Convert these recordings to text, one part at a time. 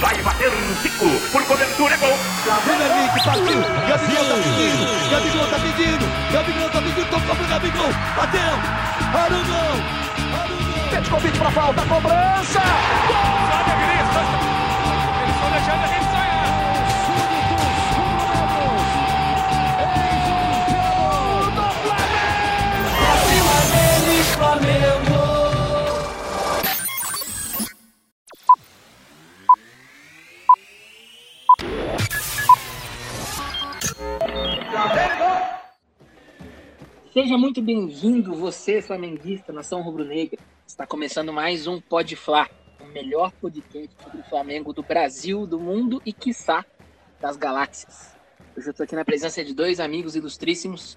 Vai bater um Zico. Por cobertura, é gol. Vem Henrique, partiu. Gabigol tá pedindo. Gabigol tá pedindo. Gabigol tá pedindo. Tocou pro Gabigol. Bateu. Arugão. Arugão. Petkovic pra falta. Cobrança. Gol! Seja muito bem-vindo, você, flamenguista, nação rubro-negra. Está começando mais um Pode Fla, o melhor podcast sobre o Flamengo do Brasil, do mundo e, quiçá, das galáxias. Hoje eu estou aqui na presença de dois amigos ilustríssimos.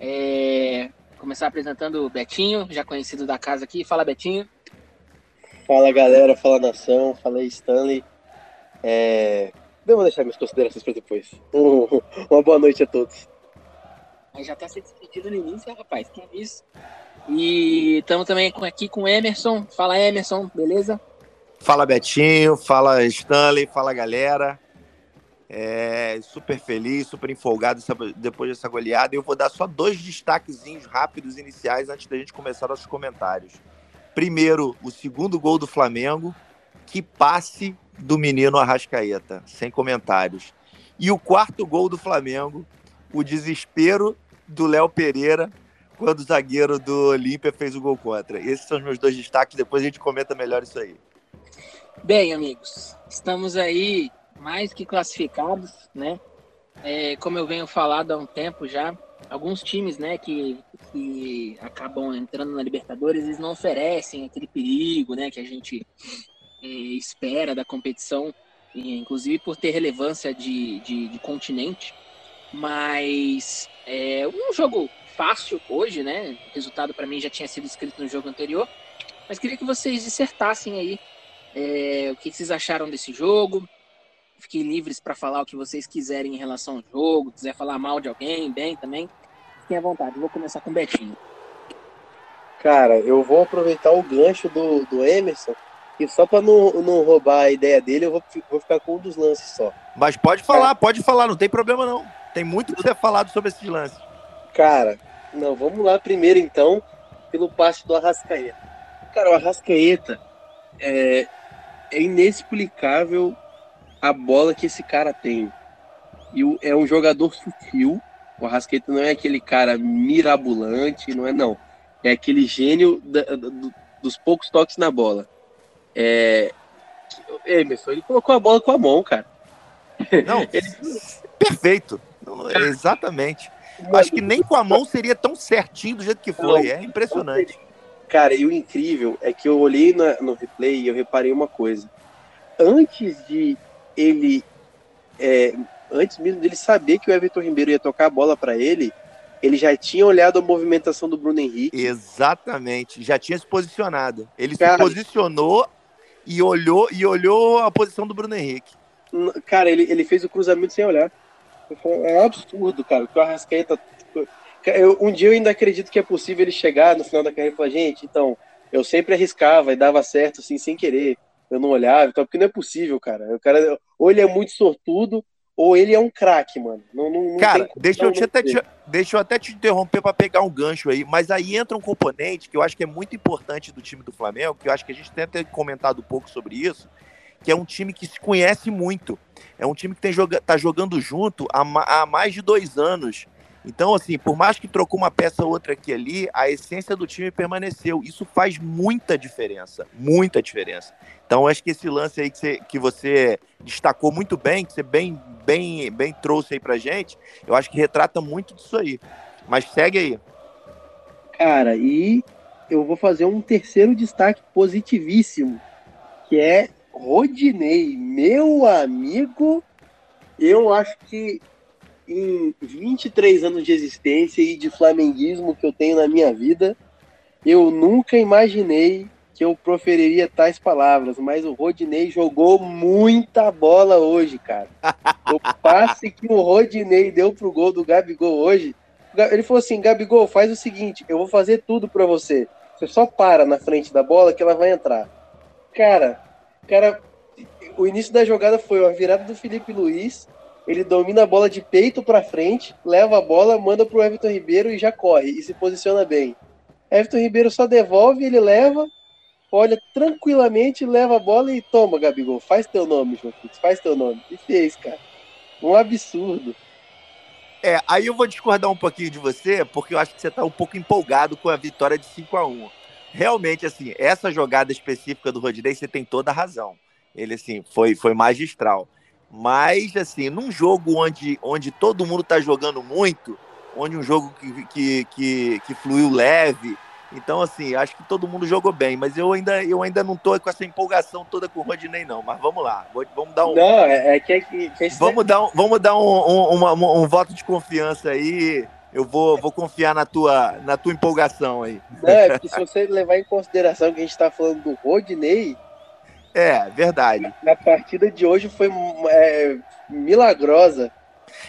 É... Vou começar apresentando o Betinho, já conhecido da casa aqui. Fala, Betinho. Fala, galera. Fala, nação. Fala, Stanley. É... Deixar minhas considerações para depois. Uma boa noite a todos. Aí já tá se despedindo no início, rapaz. Que isso? E estamos também aqui com o Emerson. Fala, Emerson, beleza? Fala, Betinho. Fala, Stanley. Fala, galera. É, super feliz, super empolgado depois dessa goleada. Eu vou dar só dois destaquezinhos rápidos iniciais antes da gente começar nossos comentários. Primeiro, o segundo gol do Flamengo. Que passe do menino Arrascaeta, sem comentários. E o quarto gol do Flamengo, o desespero do Léo Pereira quando o zagueiro do Olímpia fez o gol contra. Esses são os meus dois destaques, depois a gente comenta melhor isso aí. Bem, amigos, estamos aí mais que classificados, né? É, como eu venho falando há um tempo já, alguns times, né, que, que acabam entrando na Libertadores, eles não oferecem aquele perigo, né, que a gente é, espera da competição, inclusive por ter relevância de, de, de continente. Mas é um jogo fácil hoje, né? O resultado para mim já tinha sido escrito no jogo anterior. Mas queria que vocês dissertassem aí é, o que vocês acharam desse jogo. Fiquem livres para falar o que vocês quiserem em relação ao jogo. Quiser falar mal de alguém, bem também. Fiquem à vontade. Vou começar com o Betinho. Cara, eu vou aproveitar o gancho do, do Emerson e só para não, não roubar a ideia dele, eu vou, vou ficar com um dos lances só. Mas pode falar, pode falar, não tem problema não. Tem muito que ser falado sobre esses lances. Cara, não, vamos lá primeiro então, pelo passe do Arrascaeta. Cara, o Arrascaeta é, é inexplicável a bola que esse cara tem. E o, é um jogador sutil. O Arrascaeta não é aquele cara mirabolante, não é não. É aquele gênio da, da, dos poucos toques na bola. É, Emerson, ele colocou a bola com a mão, cara. Não, ele... perfeito. Exatamente. Acho que nem com a mão seria tão certinho do jeito que foi. É impressionante. Cara, e o incrível é que eu olhei no replay e eu reparei uma coisa. Antes de ele. É, antes mesmo dele saber que o Everton Ribeiro ia tocar a bola para ele, ele já tinha olhado a movimentação do Bruno Henrique. Exatamente, já tinha se posicionado. Ele Cara, se posicionou e olhou e olhou a posição do Bruno Henrique. Cara, ele, ele fez o cruzamento sem olhar. É um absurdo, cara. O Arrascaeta. Tipo, eu, um dia eu ainda acredito que é possível ele chegar no final da carreira e falar, gente, então, eu sempre arriscava e dava certo, assim, sem querer. Eu não olhava, então, porque não é possível, cara. O cara, ou ele é muito sortudo, ou ele é um craque, mano. Não, não, cara, deixa, eu te até te, deixa eu até te interromper para pegar um gancho aí, mas aí entra um componente que eu acho que é muito importante do time do Flamengo, que eu acho que a gente tem até comentado um pouco sobre isso, que é um time que se conhece muito. É um time que tem joga tá jogando junto há, há mais de dois anos. Então, assim, por mais que trocou uma peça ou outra aqui ali, a essência do time permaneceu. Isso faz muita diferença, muita diferença. Então, acho que esse lance aí que você, que você destacou muito bem, que você bem, bem, bem trouxe aí pra gente, eu acho que retrata muito disso aí. Mas segue aí. Cara, e eu vou fazer um terceiro destaque positivíssimo, que é Rodinei, meu amigo, eu acho que em 23 anos de existência e de flamenguismo que eu tenho na minha vida, eu nunca imaginei que eu proferiria tais palavras, mas o Rodinei jogou muita bola hoje, cara. O passe que o Rodinei deu pro gol do Gabigol hoje, ele falou assim: Gabigol, faz o seguinte, eu vou fazer tudo para você. Você só para na frente da bola que ela vai entrar. Cara, cara, o início da jogada foi uma virada do Felipe Luiz. Ele domina a bola de peito para frente, leva a bola, manda pro Everton Ribeiro e já corre e se posiciona bem. Everton Ribeiro só devolve, ele leva, olha tranquilamente, leva a bola e toma, Gabigol. Faz teu nome, João faz teu nome. E fez, cara. Um absurdo. É, aí eu vou discordar um pouquinho de você, porque eu acho que você está um pouco empolgado com a vitória de 5 a 1 Realmente, assim, essa jogada específica do Rodinei, você tem toda a razão. Ele, assim, foi, foi magistral. Mas, assim, num jogo onde, onde todo mundo está jogando muito, onde um jogo que, que, que, que fluiu leve, então, assim, acho que todo mundo jogou bem, mas eu ainda, eu ainda não tô com essa empolgação toda com o Rodinei, não. Mas vamos lá, vamos dar um. Não, é, é que, é que, que vamos, dar um, vamos dar um, um, uma, um, voto de confiança aí. Eu vou, vou confiar na tua, na tua empolgação aí. Não, é porque se você levar em consideração que a gente está falando do Rodinei. É, verdade. A partida de hoje foi é, milagrosa.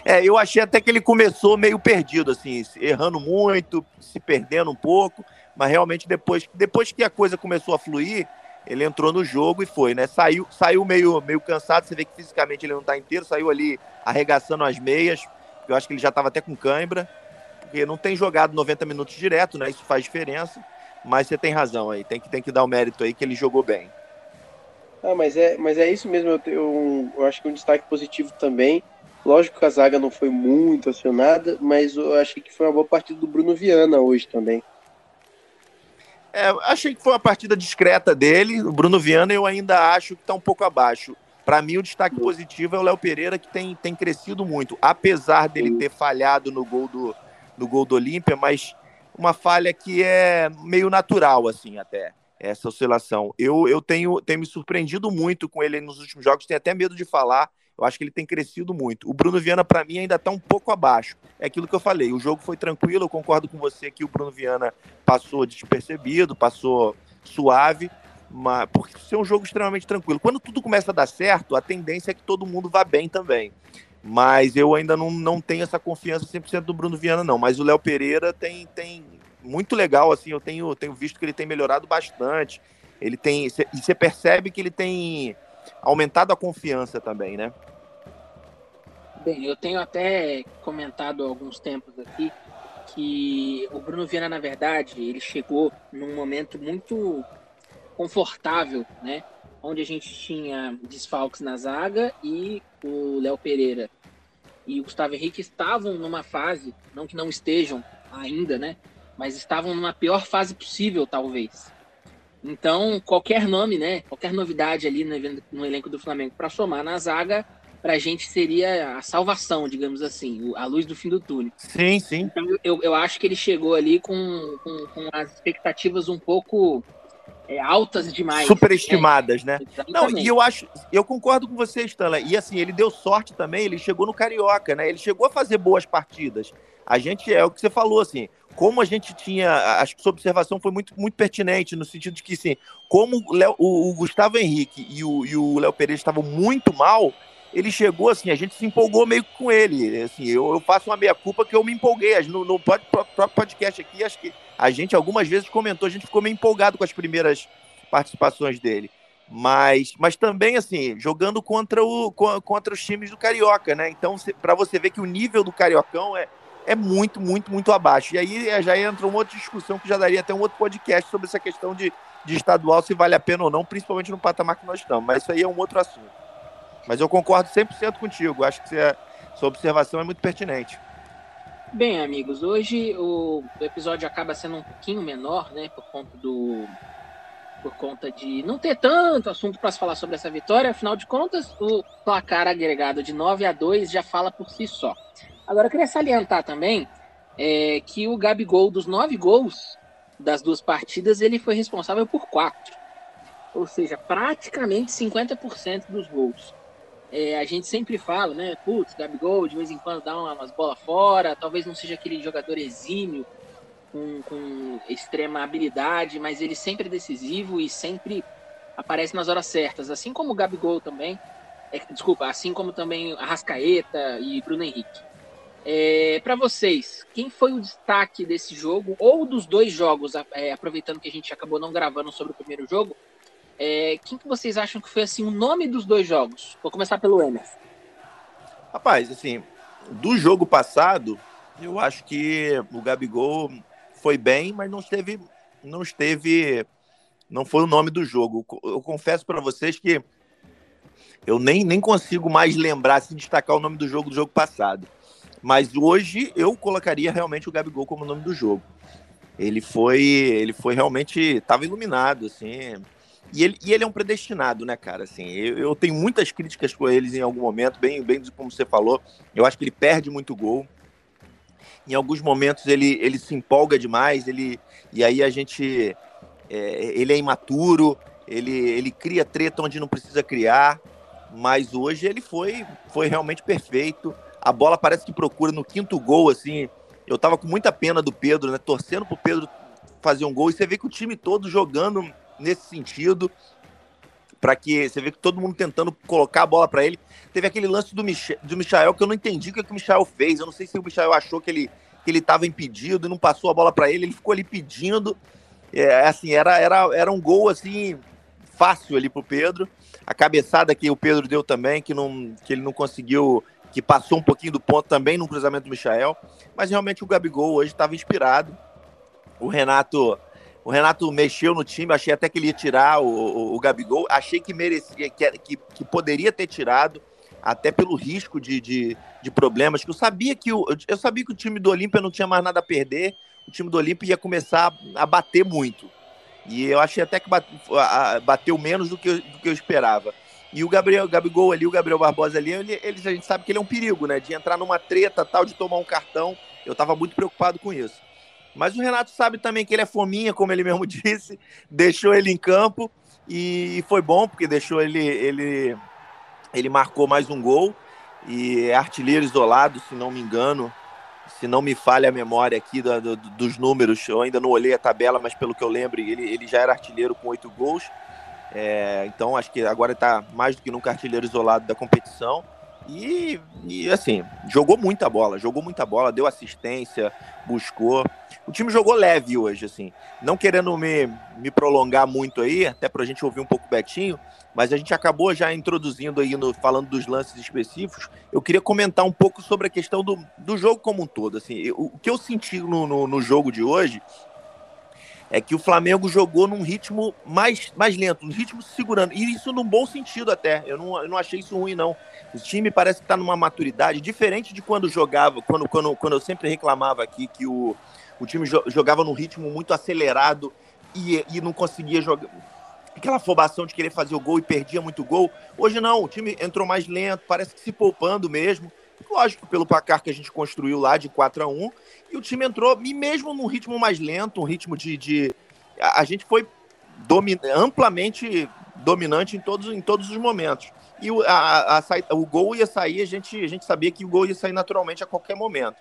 É, eu achei até que ele começou meio perdido, assim, errando muito, se perdendo um pouco mas realmente depois, depois que a coisa começou a fluir, ele entrou no jogo e foi, né? Saiu, saiu meio, meio cansado, você vê que fisicamente ele não está inteiro, saiu ali arregaçando as meias, eu acho que ele já estava até com cãibra, porque não tem jogado 90 minutos direto, né? Isso faz diferença, mas você tem razão aí, tem que, tem que dar o mérito aí que ele jogou bem. Ah, mas é, mas é isso mesmo, eu, eu, eu acho que um destaque positivo também. Lógico que a zaga não foi muito acionada, mas eu achei que foi uma boa partida do Bruno Viana hoje também. É, achei que foi uma partida discreta dele. O Bruno Viana eu ainda acho que está um pouco abaixo. Para mim, o destaque positivo é o Léo Pereira, que tem, tem crescido muito, apesar dele ter falhado no gol do, no gol do Olímpia, mas uma falha que é meio natural, assim, até, essa oscilação. Eu, eu tenho, tenho me surpreendido muito com ele nos últimos jogos, tenho até medo de falar, eu acho que ele tem crescido muito. O Bruno Viana, para mim, ainda está um pouco abaixo. É aquilo que eu falei. O jogo foi tranquilo. Eu concordo com você que o Bruno Viana passou despercebido, passou suave, mas porque ser um jogo extremamente tranquilo. Quando tudo começa a dar certo, a tendência é que todo mundo vá bem também. Mas eu ainda não, não tenho essa confiança 100% do Bruno Viana, não. Mas o Léo Pereira tem, tem muito legal, assim. Eu tenho, tenho visto que ele tem melhorado bastante. Ele tem. E você percebe que ele tem aumentado a confiança também, né? Bem, eu tenho até comentado há alguns tempos aqui que o Bruno Viana, na verdade, ele chegou num momento muito confortável, né? Onde a gente tinha desfalques na zaga e o Léo Pereira e o Gustavo Henrique estavam numa fase, não que não estejam ainda, né? Mas estavam numa pior fase possível, talvez. Então, qualquer nome, né? Qualquer novidade ali no, elenco do Flamengo para somar na zaga, para a gente seria a salvação, digamos assim, a luz do fim do túnel. Sim, sim. Então, eu, eu acho que ele chegou ali com, com, com as expectativas um pouco é, altas demais. Superestimadas, né? né? Não, e eu acho, eu concordo com você, Stanley. E assim, ele deu sorte também, ele chegou no Carioca, né? Ele chegou a fazer boas partidas. A gente, é o que você falou, assim, como a gente tinha, acho que sua observação foi muito, muito pertinente, no sentido de que, assim, como o, Léo, o, o Gustavo Henrique e o, e o Léo Pereira estavam muito mal, ele chegou assim, a gente se empolgou meio com ele. Assim, eu, eu faço uma meia-culpa que eu me empolguei. No, no próprio podcast aqui, acho que a gente algumas vezes comentou, a gente ficou meio empolgado com as primeiras participações dele. Mas, mas também, assim, jogando contra, o, contra os times do Carioca, né? Então, para você ver que o nível do Cariocão é, é muito, muito, muito abaixo. E aí é, já entra uma outra discussão que já daria até um outro podcast sobre essa questão de, de estadual, se vale a pena ou não, principalmente no patamar que nós estamos. Mas isso aí é um outro assunto. Mas eu concordo 100% contigo. Acho que você, sua observação é muito pertinente. Bem, amigos, hoje o episódio acaba sendo um pouquinho menor, né, por conta do por conta de não ter tanto assunto para se falar sobre essa vitória, afinal de contas, o placar agregado de 9 a 2 já fala por si só. Agora, eu queria salientar também é, que o Gabigol, dos nove gols das duas partidas, ele foi responsável por quatro. Ou seja, praticamente 50% dos gols. É, a gente sempre fala, né? Putz, Gabigol de vez em quando dá umas bolas fora, talvez não seja aquele jogador exímio, com, com extrema habilidade, mas ele sempre é decisivo e sempre aparece nas horas certas, assim como o Gabigol também. É, desculpa, assim como também a Rascaeta e Bruno Henrique. É, para vocês, quem foi o destaque desse jogo, ou dos dois jogos, é, aproveitando que a gente acabou não gravando sobre o primeiro jogo, É, quem que vocês acham que foi assim o nome dos dois jogos? Vou começar pelo Emerson. Rapaz, assim, do jogo passado, eu acho que o Gabigol foi bem, mas não esteve, não esteve, não foi o nome do jogo. Eu confesso para vocês que eu nem, nem consigo mais lembrar se destacar o nome do jogo do jogo passado. Mas hoje eu colocaria realmente o Gabigol como nome do jogo. Ele foi, ele foi realmente, estava iluminado, assim. E ele, e ele é um predestinado, né, cara? Assim, eu, eu tenho muitas críticas com eles em algum momento, bem, bem como você falou. Eu acho que ele perde muito gol. Em alguns momentos ele, ele se empolga demais, ele, e aí a gente. É, ele é imaturo, ele, ele cria treta onde não precisa criar, mas hoje ele foi, foi realmente perfeito. A bola parece que procura no quinto gol, assim. Eu tava com muita pena do Pedro, né? Torcendo pro Pedro fazer um gol, e você vê que o time todo jogando nesse sentido, para que você vê que todo mundo tentando colocar a bola para ele. Teve aquele lance do, Mich do Michael que eu não entendi o que, que o Michael fez. Eu não sei se o Michael achou que ele que ele estava impedido e não passou a bola para ele. Ele ficou ali pedindo. É, assim, era, era, era um gol assim fácil ali pro Pedro. A cabeçada que o Pedro deu também, que, não, que ele não conseguiu, que passou um pouquinho do ponto também no cruzamento do Michael. Mas realmente o Gabigol hoje estava inspirado. O Renato o Renato mexeu no time, achei até que ele ia tirar o, o, o Gabigol. Achei que merecia, que, que, que, poderia ter tirado, até pelo risco de, de, de, problemas. Que eu sabia que o, eu sabia que o time do Olímpia não tinha mais nada a perder. O time do Olímpia ia começar a bater muito. E eu achei até que bateu menos do que, eu, do que eu esperava. E o Gabriel, o Gabigol ali, o Gabriel Barbosa ali, ele, ele, a gente sabe que ele é um perigo, né? De entrar numa treta tal, de tomar um cartão. Eu estava muito preocupado com isso. Mas o Renato sabe também que ele é fominha, como ele mesmo disse, deixou ele em campo e foi bom porque deixou ele ele ele marcou mais um gol e é artilheiro isolado, se não me engano, se não me falha a memória aqui do, do, dos números, eu ainda não olhei a tabela, mas pelo que eu lembro, ele, ele já era artilheiro com oito gols. É, então acho que agora está mais do que nunca artilheiro isolado da competição. E, e, assim, jogou muita bola, jogou muita bola, deu assistência, buscou. O time jogou leve hoje, assim. Não querendo me, me prolongar muito aí, até para a gente ouvir um pouco o Betinho, mas a gente acabou já introduzindo aí, no, falando dos lances específicos. Eu queria comentar um pouco sobre a questão do, do jogo como um todo. Assim, o, o que eu senti no, no, no jogo de hoje é que o Flamengo jogou num ritmo mais, mais lento, um ritmo segurando. E isso num bom sentido até. Eu não, eu não achei isso ruim, não. O time parece que está numa maturidade diferente de quando jogava, quando, quando, quando eu sempre reclamava aqui que o, o time jogava num ritmo muito acelerado e, e não conseguia jogar. Aquela afobação de querer fazer o gol e perdia muito gol. Hoje não, o time entrou mais lento, parece que se poupando mesmo. Lógico, pelo placar que a gente construiu lá de 4 a 1 e o time entrou, e mesmo num ritmo mais lento, um ritmo de. de a, gente foi amplamente dominante em todos, em todos os momentos. E o, a, a, o gol ia sair, a gente, a gente sabia que o gol ia sair naturalmente a qualquer momento.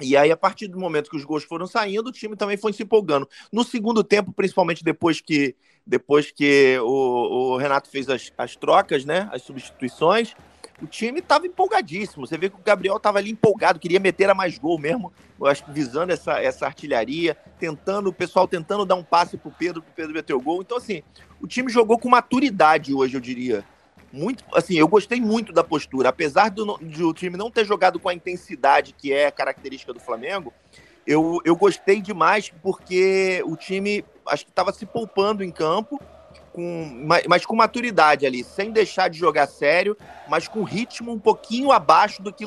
E aí, a partir do momento que os gols foram saindo, o time também foi se empolgando. No segundo tempo, principalmente depois que, depois que o, o Renato fez as, as trocas, né, as substituições, o time estava empolgadíssimo. Você vê que o Gabriel estava ali empolgado, queria meter a mais gol mesmo, eu acho que visando essa, essa artilharia, tentando, o pessoal tentando dar um passe pro Pedro, pro Pedro meter o gol. Então, assim, o time jogou com maturidade hoje, eu diria. Muito, assim, eu gostei muito da postura. Apesar do, de o time não ter jogado com a intensidade que é característica do Flamengo, eu, eu gostei demais porque o time acho que estava se poupando em campo com, mas com maturidade ali, sem deixar de jogar sério, mas com ritmo um pouquinho abaixo do que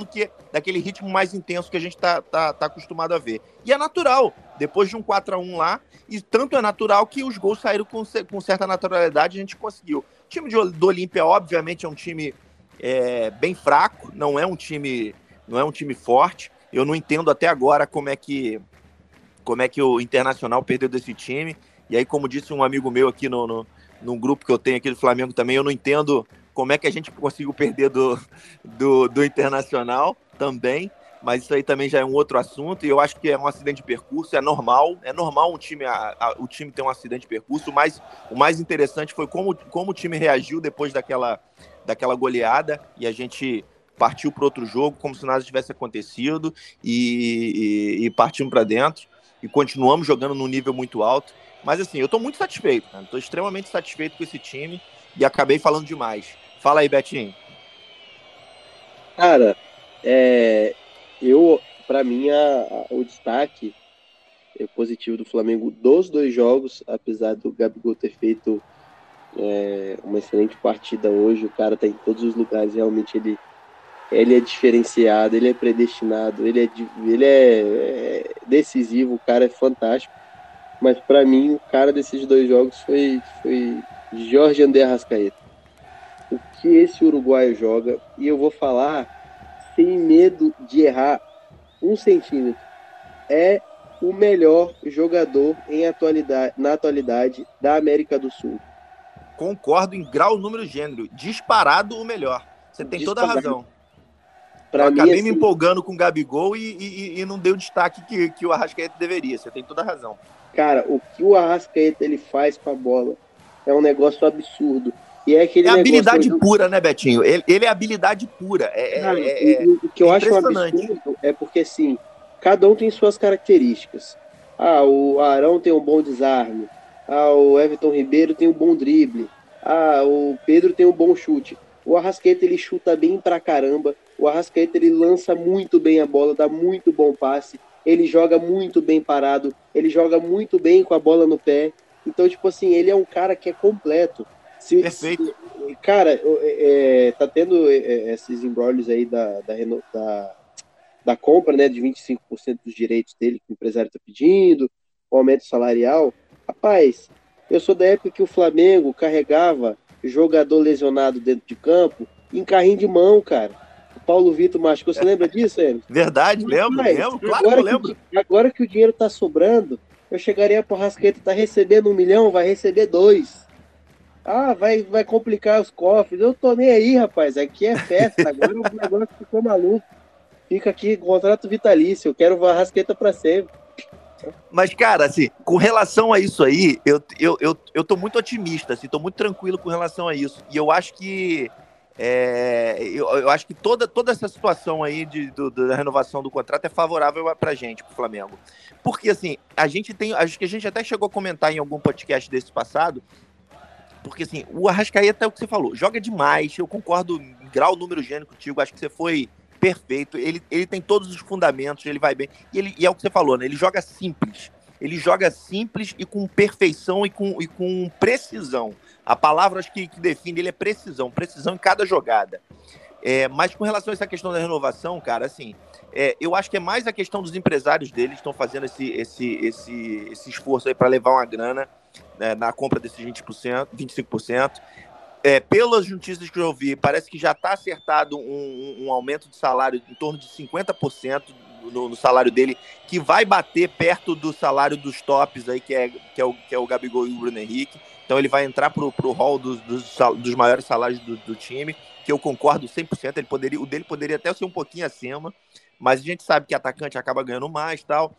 daquele ritmo mais intenso que a gente tá, tá, tá acostumado a ver. E é natural, depois de um 4 a 1 lá, e tanto é natural que os gols saíram com, com certa naturalidade a gente conseguiu. O time de, do Olímpia, obviamente, é um time é, bem fraco, não é um time, não é um time forte. Eu não entendo até agora como é que como é que o Internacional perdeu desse time. E aí, como disse um amigo meu aqui no, no num grupo que eu tenho aqui do Flamengo também, eu não entendo como é que a gente conseguiu perder do, do, do Internacional também, mas isso aí também já é um outro assunto, e eu acho que é um acidente de percurso, é normal, é normal um time, a, a, o time ter um acidente de percurso, mas o mais interessante foi como, como o time reagiu depois daquela, daquela goleada, e a gente partiu para outro jogo como se nada tivesse acontecido, e, e, e partimos para dentro, e continuamos jogando num nível muito alto, Mas assim, eu tô muito satisfeito. Tô extremamente satisfeito com esse time e acabei falando demais. Fala aí, Betinho. Cara, é, eu, para mim, a, a, o destaque é positivo do Flamengo dos dois jogos, apesar do Gabigol ter feito é, uma excelente partida hoje, o cara tá em todos os lugares, realmente ele, ele é diferenciado, ele é predestinado, ele é, ele é, é decisivo, o cara é fantástico. Mas para mim, o cara desses dois jogos foi, foi Jorge André Rascaeta. O que esse uruguaio joga, e eu vou falar sem medo de errar um centímetro, é o melhor jogador em atualidade, na atualidade da América do Sul. Concordo em grau, número, gênero. Disparado o melhor. Você tem Disparado. toda a razão. Pra eu mim, acabei assim, me empolgando com o Gabigol e, e, e, não dei o destaque que, que o Arrascaeta deveria. Você tem toda a razão. Cara, o que o Arrascaeta ele faz com a bola é um negócio absurdo. E é aquele é habilidade pura, né, Betinho? Ele, ele é habilidade pura. É, Cara, é, é, o que eu acho um absurdo é porque, assim, cada um tem suas características. Ah, o Arão tem um bom desarme. Ah, o Everton Ribeiro tem um bom drible. Ah, o Pedro tem um bom chute. O Arrascaeta ele chuta bem pra caramba. O Arrascaeta ele lança muito bem a bola, dá muito bom passe. Ele joga muito bem parado. Ele joga muito bem com a bola no pé. Então, tipo assim, ele é um cara que é completo. Se, Perfeito. Se, cara, é, é, tá tendo é, é, esses embrólios aí da, da, da, da compra, né, de 25% dos direitos dele que o empresário tá pedindo, o aumento salarial. Rapaz, eu sou da época que o Flamengo carregava jogador lesionado dentro de campo em carrinho de mão, cara. O Paulo Vitor machucou. Você lembra disso, Emerson? Verdade, lembro, lembro. Claro agora que eu lembro. Que, agora que o dinheiro tá sobrando, eu chegaria pro Rasqueta, tá recebendo um milhão, vai receber dois. Ah, vai, vai complicar os cofres. Eu tô nem aí, rapaz. Aqui é festa. Agora o negócio ficou maluco. Fica aqui, contrato vitalício. Eu quero o Rasqueta para sempre. Mas, cara, assim, com relação a isso aí, eu, eu, eu, eu tô muito otimista, assim, tô muito tranquilo com relação a isso. E eu acho que. É, eu, eu, acho que toda, toda essa situação aí de, do, da renovação do contrato é favorável pra gente, pro Flamengo. Porque, assim, a gente tem. Acho que a gente até chegou a comentar em algum podcast desse passado. Porque, assim, o Arrascaeta é o que você falou, joga demais. Eu concordo grau, número, gênero contigo. Acho que você foi perfeito, ele, ele tem todos os fundamentos, ele vai bem. E, ele, e é o que você falou, né? Ele joga simples. Ele joga simples e com perfeição e com, e com precisão. A palavra acho que, que define ele é precisão, precisão em cada jogada. É, mas com relação a essa questão da renovação, cara, assim, é, eu acho que é mais a questão dos empresários dele estão fazendo esse, esse, esse, esse esforço aí para levar uma grana né, na compra desses 20%, 25% é, pelas notícias que eu vi, parece que já está acertado um, um, aumento de salário em torno de 50% no, no, salário dele, que vai bater perto do salário dos tops aí, que é, que é, o, que é o Gabigol e o Bruno Henrique. Então ele vai entrar para o hall dos, dos, dos, maiores salários do, do, time, que eu concordo 100%. Ele poderia, o dele poderia até ser um pouquinho acima, mas a gente sabe que atacante acaba ganhando mais tal.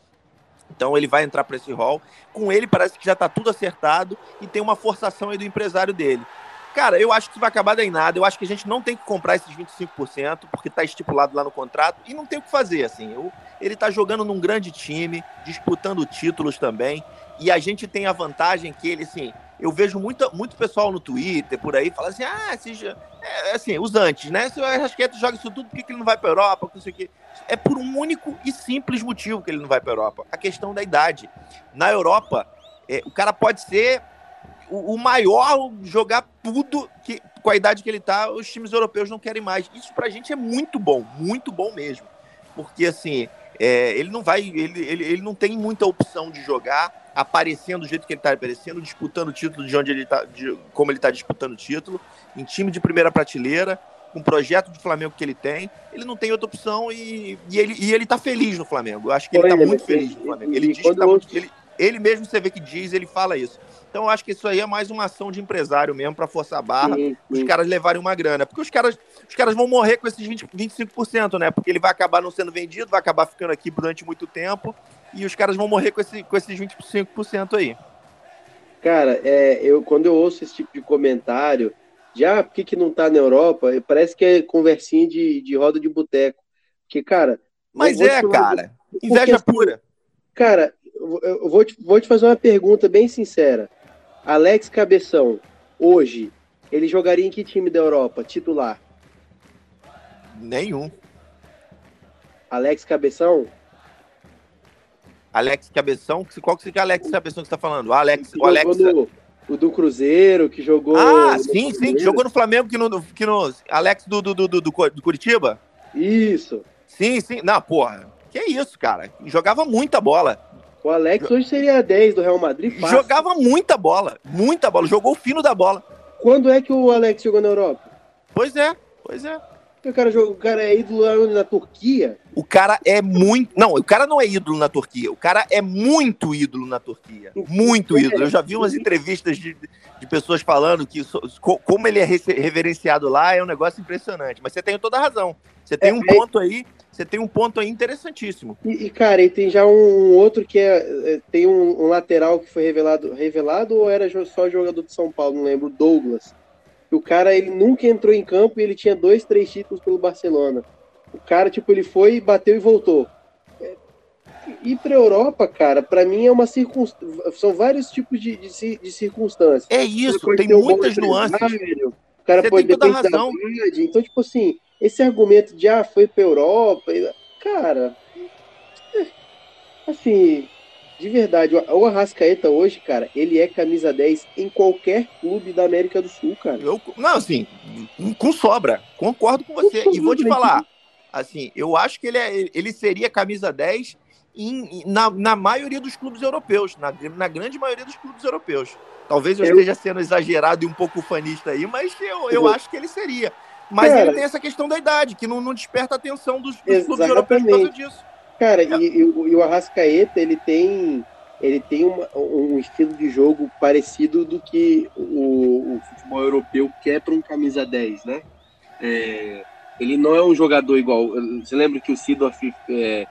Então ele vai entrar para esse hall. Com ele parece que já está tudo acertado e tem uma forçação aí do empresário dele. Cara, eu acho que vai acabar em nada. Eu acho que a gente não tem que comprar esses 25%, porque está estipulado lá no contrato, e não tem o que fazer, assim. Eu, ele está jogando num grande time, disputando títulos também, e a gente tem a vantagem que ele, assim, eu vejo muita, muito pessoal no Twitter, por aí, falando assim, ah, esses, é, assim, os antes, né? Se o Arrasqueta joga isso tudo, por que, que ele não vai para Europa? Não sei o quê. É por um único e simples motivo que ele não vai para Europa. A questão da idade. Na Europa, é, o cara pode ser o, o maior jogar tudo que com a idade que ele tá, os times europeus não querem mais. Isso pra gente é muito bom, muito bom mesmo. Porque assim, é, ele não vai, ele, ele, ele não tem muita opção de jogar aparecendo do jeito que ele está aparecendo, disputando o título de onde ele tá, de, como ele está disputando o título, em time de primeira prateleira, com o projeto de Flamengo que ele tem, ele não tem outra opção e, e ele, e ele tá feliz no Flamengo. Eu acho que ele está muito feliz no Flamengo. Ele diz que tá muito, ele, ele mesmo você vê que diz, ele fala isso. Então, eu acho que isso aí é mais uma ação de empresário mesmo para forçar a barra, sim, sim. os caras levarem uma grana. Porque os caras, os caras vão morrer com esses 20, 25%, né? Porque ele vai acabar não sendo vendido, vai acabar ficando aqui durante muito tempo, e os caras vão morrer com, esse, com esses 25% aí. Cara, é, eu, quando eu ouço esse tipo de comentário, já ah, por que, que não tá na Europa? Parece que é conversinha de, de roda de boteco. Porque, cara. Mas é, cara. Inveja assim, pura. Cara, eu vou te, vou te fazer uma pergunta bem sincera. Alex Cabeção, hoje, ele jogaria em que time da Europa, titular? Nenhum. Alex Cabeção? Alex Cabeção? Qual que é Alex Cabeção que você tá falando? O Alex. O Alex. no- o do Cruzeiro, que jogou. Ah, sim, sim, que jogou no Flamengo, que no, que no Alex do, do, do, do, do Curitiba? Isso. Sim, sim. Não, porra. Que isso, cara. Jogava muita bola. O Alex hoje seria a 10 do Real Madrid. fácil. Jogava muita bola. Muita bola. Jogou o fino da bola. Quando é que o Alex jogou na Europa? Pois é, pois é. O cara, o cara é ídolo na Turquia. O cara é muito. Não, o cara não é ídolo na Turquia. O cara é muito ídolo na Turquia. Muito ídolo. Eu já vi umas entrevistas de, de pessoas falando que so- co- como ele é reverenciado lá é um negócio impressionante. Mas você tem toda a razão. Você tem É, um é- ponto aí. Você tem um ponto aí interessantíssimo. E, e, cara, e tem já um, um outro que é, é, tem um, um lateral que foi revelado, revelado ou era só jogador de São Paulo, não lembro, Douglas. O cara, ele nunca entrou em campo e ele tinha dois, três títulos pelo Barcelona. O cara, tipo, ele foi, bateu e voltou. É, Ir pra Europa, cara, pra mim é uma circunstância. São vários tipos de, de, de circunstâncias. É isso, tem um muitas nuances. O cara Você pode a depender da idade. Então, tipo assim, esse argumento de ah, foi pra Europa, cara, é, assim, de verdade, o Arrascaeta hoje, cara, ele é camisa 10 em qualquer clube da América do Sul, cara. Eu, não, assim, com sobra. Concordo com você. Com E vou te sobra, falar, assim, eu acho que ele, é, ele seria camisa 10 em- na, na maioria dos clubes europeus, na, na grande maioria dos clubes europeus. Talvez eu, Eu- esteja sendo exagerado e um pouco fanista aí, mas eu, eu acho que ele seria. Mas Cara- ele tem essa questão da idade, que não, não desperta a atenção dos, dos clubes europeus por causa disso. Cara, e, e o- e o Arrascaeta, ele tem, ele tem uma- um estilo de jogo parecido do que o, o futebol europeu quer para um camisa 10, né? É, ele não é um jogador igual. Você lembra que o Sidorf é,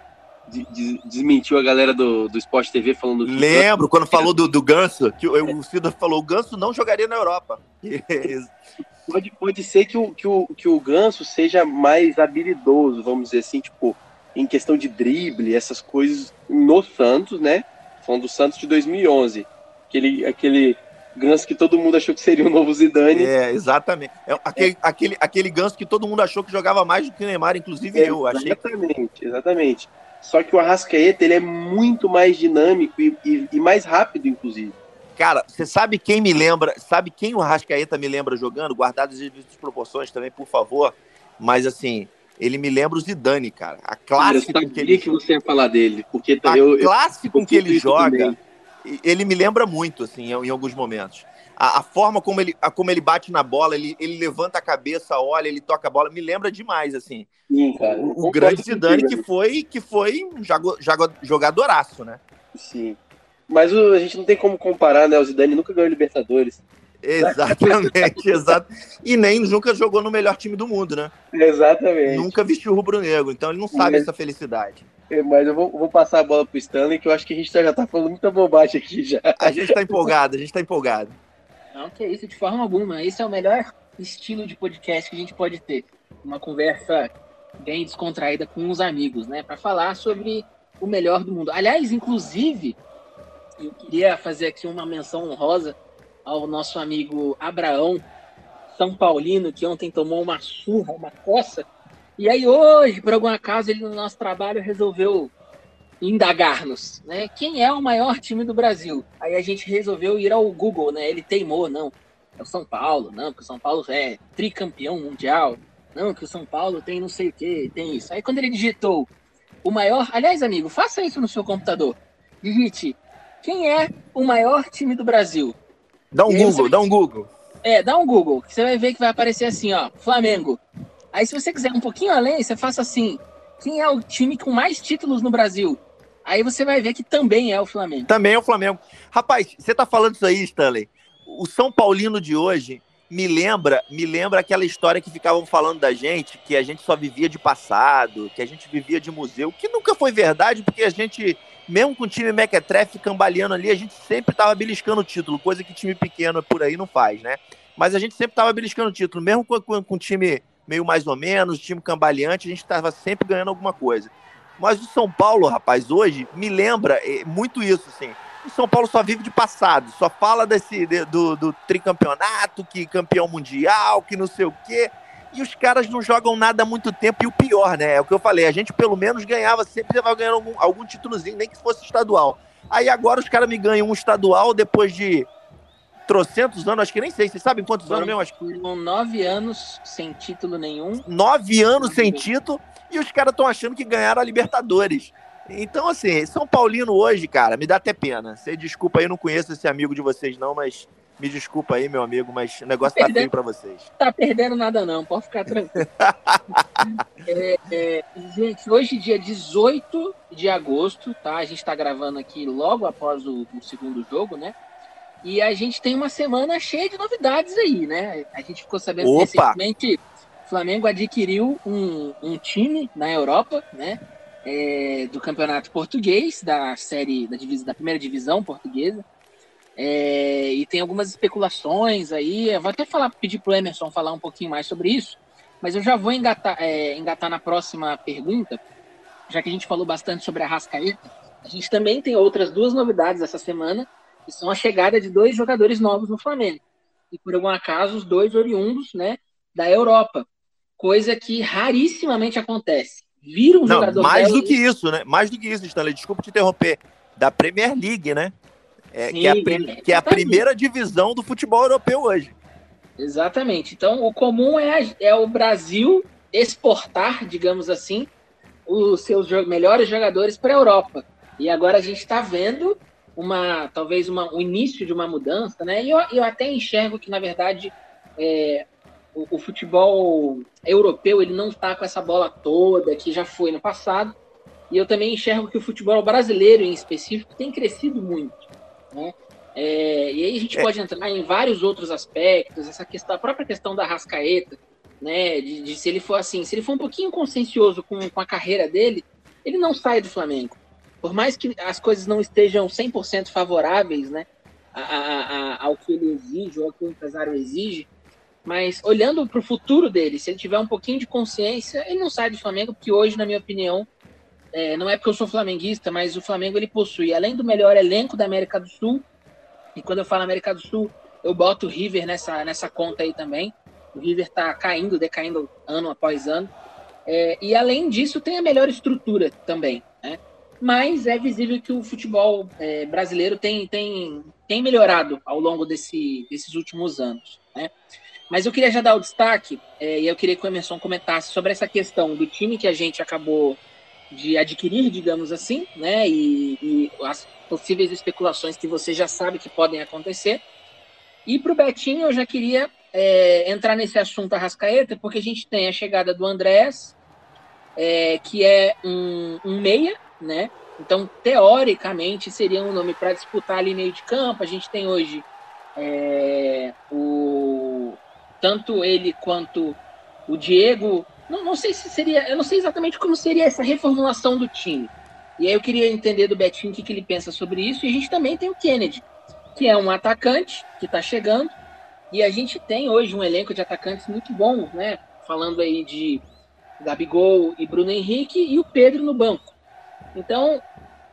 de- de- desmentiu a galera do, do Sport TV falando Lembro quando falou do, do Ganso, que o, o Cida falou: o Ganso não jogaria na Europa. pode, pode ser que o, que, o, que o Ganso seja mais habilidoso, vamos dizer assim, tipo, em questão de drible, essas coisas no Santos, né? Falando do Santos de 2011. Aquele, aquele Ganso que todo mundo achou que seria o novo Zidane. É, exatamente. É, aquele, aquele, aquele ganso que todo mundo achou que jogava mais do que o Neymar, inclusive eu. Achei que Exatamente, exatamente. Só que o Arrascaeta, ele é muito mais dinâmico e, e- e mais rápido, inclusive. Cara, você sabe quem me lembra? Sabe quem o Rascaeta me lembra jogando? Guardadas as devidas proporções também, por favor. Mas assim, ele me lembra o Zidane, cara. A classe eu com sabia que ele, que você ia falar dele, porque a eu, eu, classe com eu que ele joga, também. ele me lembra muito, assim, em, alguns momentos. A, a forma como ele, a- como ele bate na bola, ele, ele levanta a cabeça, olha, ele toca a bola, me lembra demais, assim. Sim, cara. Eu O, o grande Zidane que foi, que foi um jago- jago- jogadoraço, né? Sim. Mas o- a gente não tem como comparar, né? O Zidane nunca ganhou Libertadores. Exatamente, exato. E nem nunca jogou no melhor time do mundo, né? Exatamente. Nunca vestiu rubro-negro, então ele não sabe Mas- essa felicidade. É, Mas eu vou, vou passar a bola pro Stanley, que eu acho que a gente já tá falando muita bobagem aqui já. A gente tá empolgado, a gente tá empolgado. Não, que isso, de forma alguma. Esse é o melhor estilo de podcast que a gente pode ter. Uma conversa bem descontraída com os amigos, né? Para falar sobre o melhor do mundo. Aliás, inclusive, eu queria fazer aqui uma menção honrosa ao nosso amigo Abraão, São Paulino, que ontem tomou uma surra, uma coça. E aí hoje, por algum acaso, ele no nosso trabalho resolveu indagar-nos, né? Quem é o maior time do Brasil? Aí a gente resolveu ir ao Google, né? Ele teimou, não. É o São Paulo, não, porque o São Paulo é tricampeão mundial. Não, que o São Paulo tem não sei o que, tem isso. Aí quando ele digitou o maior. Aliás, amigo, faça isso no seu computador. Digite quem é o maior time do Brasil. Dá um Google, você- dá um Google. É, dá um Google, que você vai ver que vai aparecer assim, ó, Flamengo. Aí se você quiser um pouquinho além, você faça assim, quem é o time com mais títulos no Brasil? Aí você vai ver que também é o Flamengo. Também é o Flamengo. Rapaz, você tá falando isso aí, Stanley. O São Paulino de hoje me lembra, me lembra aquela história que ficavam falando da gente, que a gente só vivia de passado, que a gente vivia de museu, que nunca foi verdade, porque a gente, mesmo com o time mequetrefe cambaleando ali, a gente sempre tava beliscando o título, coisa que time pequeno por aí não faz, né? Mas a gente sempre tava beliscando o título, mesmo com, com, com time meio mais ou menos, time cambaleante, a gente tava sempre ganhando alguma coisa. Mas o São Paulo, rapaz, hoje me lembra é, muito isso, assim. O São Paulo só vive de passado, só fala desse de, do, do tricampeonato, que campeão mundial, que não sei o quê. E os caras não jogam nada há muito tempo. E o pior, né? É o que eu falei, a gente pelo menos ganhava, sempre vai ganhando algum, algum títulozinho, nem que fosse estadual. Aí agora os caras me ganham um estadual depois de trocentos anos, acho que nem sei, vocês sabem quantos Foram, anos mesmo? Acho que... Foram nove anos sem título nenhum. Nove anos sem título e os caras estão achando que ganharam a Libertadores. Então, assim, São Paulino hoje, cara, me dá até pena. Você desculpa aí, eu não conheço esse amigo de vocês, não, mas me desculpa aí, meu amigo, mas o negócio tá, tá feio pra vocês. Tá perdendo nada, não, pode ficar tranquilo. é, é, gente, hoje, dia 18 de agosto, tá? A gente tá gravando aqui logo após o, o segundo jogo, né? E a gente tem uma semana cheia de novidades aí, né? A gente ficou sabendo Opa. recentemente o Flamengo adquiriu um, um time na Europa, né? É, do campeonato português, da série da, divisa, da primeira divisão portuguesa. É, e tem algumas especulações aí. Eu vou até falar, pedir pro Emerson falar um pouquinho mais sobre isso, mas eu já vou engatar, é, engatar na próxima pergunta, já que a gente falou bastante sobre a Rascaeta. A gente também tem outras duas novidades essa semana que são a chegada de dois jogadores novos no Flamengo. E por algum acaso, os dois oriundos né, da Europa. Coisa que rarissimamente acontece. Vira um Não, jogador. Mais do que isso, né? Mais do que isso, Stanley. Desculpa te interromper. Da Premier League, né? É, Sim, que, é a, que é a primeira divisão do futebol europeu hoje. Exatamente. Então, o comum é, é o Brasil exportar, digamos assim, os seus melhores jogadores para a Europa. E agora a gente está vendo uma talvez uma, o início de uma mudança, né? E eu, eu até enxergo que, na verdade, é, o, o, futebol europeu ele não está com essa bola toda que já foi no passado. E eu também enxergo que o futebol brasileiro, em específico, tem crescido muito. Né? É, e aí a gente é. pode entrar em vários outros aspectos, essa questão, a própria questão da Rascaeta, né? De, de, se ele for assim, se ele for um pouquinho consciencioso com, com a carreira dele, ele não sai do Flamengo por mais que as coisas não estejam 100% favoráveis, né, a, a, a, ao que ele exige, ou ao que o empresário exige, mas olhando para o futuro dele, se ele tiver um pouquinho de consciência, ele não sai do Flamengo, porque hoje, na minha opinião, é, não é porque eu sou flamenguista, mas o Flamengo ele possui, além do melhor elenco da América do Sul, e quando eu falo América do Sul, eu boto o River nessa, nessa conta aí também. O River está caindo, decaindo ano após ano. É, e além disso, tem a melhor estrutura também. Né? mas é visível que o futebol é, brasileiro tem, tem, tem melhorado ao longo desse, desses últimos anos. Né? Mas eu queria já dar o destaque, é, e eu queria que o Emerson comentasse sobre essa questão do time que a gente acabou de adquirir, digamos assim, né? E, e as possíveis especulações que você já sabe que podem acontecer. E para o Betinho, eu já queria é, entrar nesse assunto Arrascaeta, porque a gente tem a chegada do Andrés, é, que é um, um meia, né? Então, teoricamente, seria um nome para disputar ali meio de campo. A gente tem hoje é, o tanto ele quanto o Diego. Não, não sei se seria, eu não sei exatamente como seria essa reformulação do time. E aí eu queria entender do Betinho o que, ele pensa sobre isso. E a gente também tem o Kennedy, que é um atacante que está chegando. E a gente tem hoje um elenco de atacantes muito bons, né? Falando aí de Gabigol e Bruno Henrique e o Pedro no banco. Então,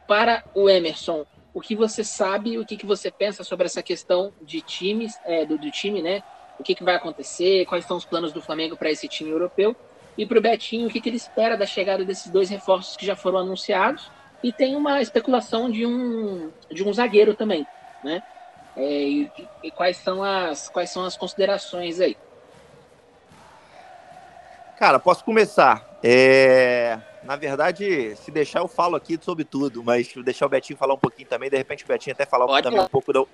para o Emerson, o que você sabe, o que, que você pensa sobre essa questão de times, é, do, do, time, né? O que, que vai acontecer, quais são os planos do Flamengo para esse time europeu? E para o Betinho, o que, que ele espera da chegada desses dois reforços que já foram anunciados? E tem uma especulação de um, de um zagueiro também, né? É, e, e quais, são as, quais são as considerações aí? Cara, posso começar. É na verdade, se deixar, eu falo aqui sobre tudo, mas deixar o Betinho falar um pouquinho também, de repente o Betinho até falar Pode também um pouco do.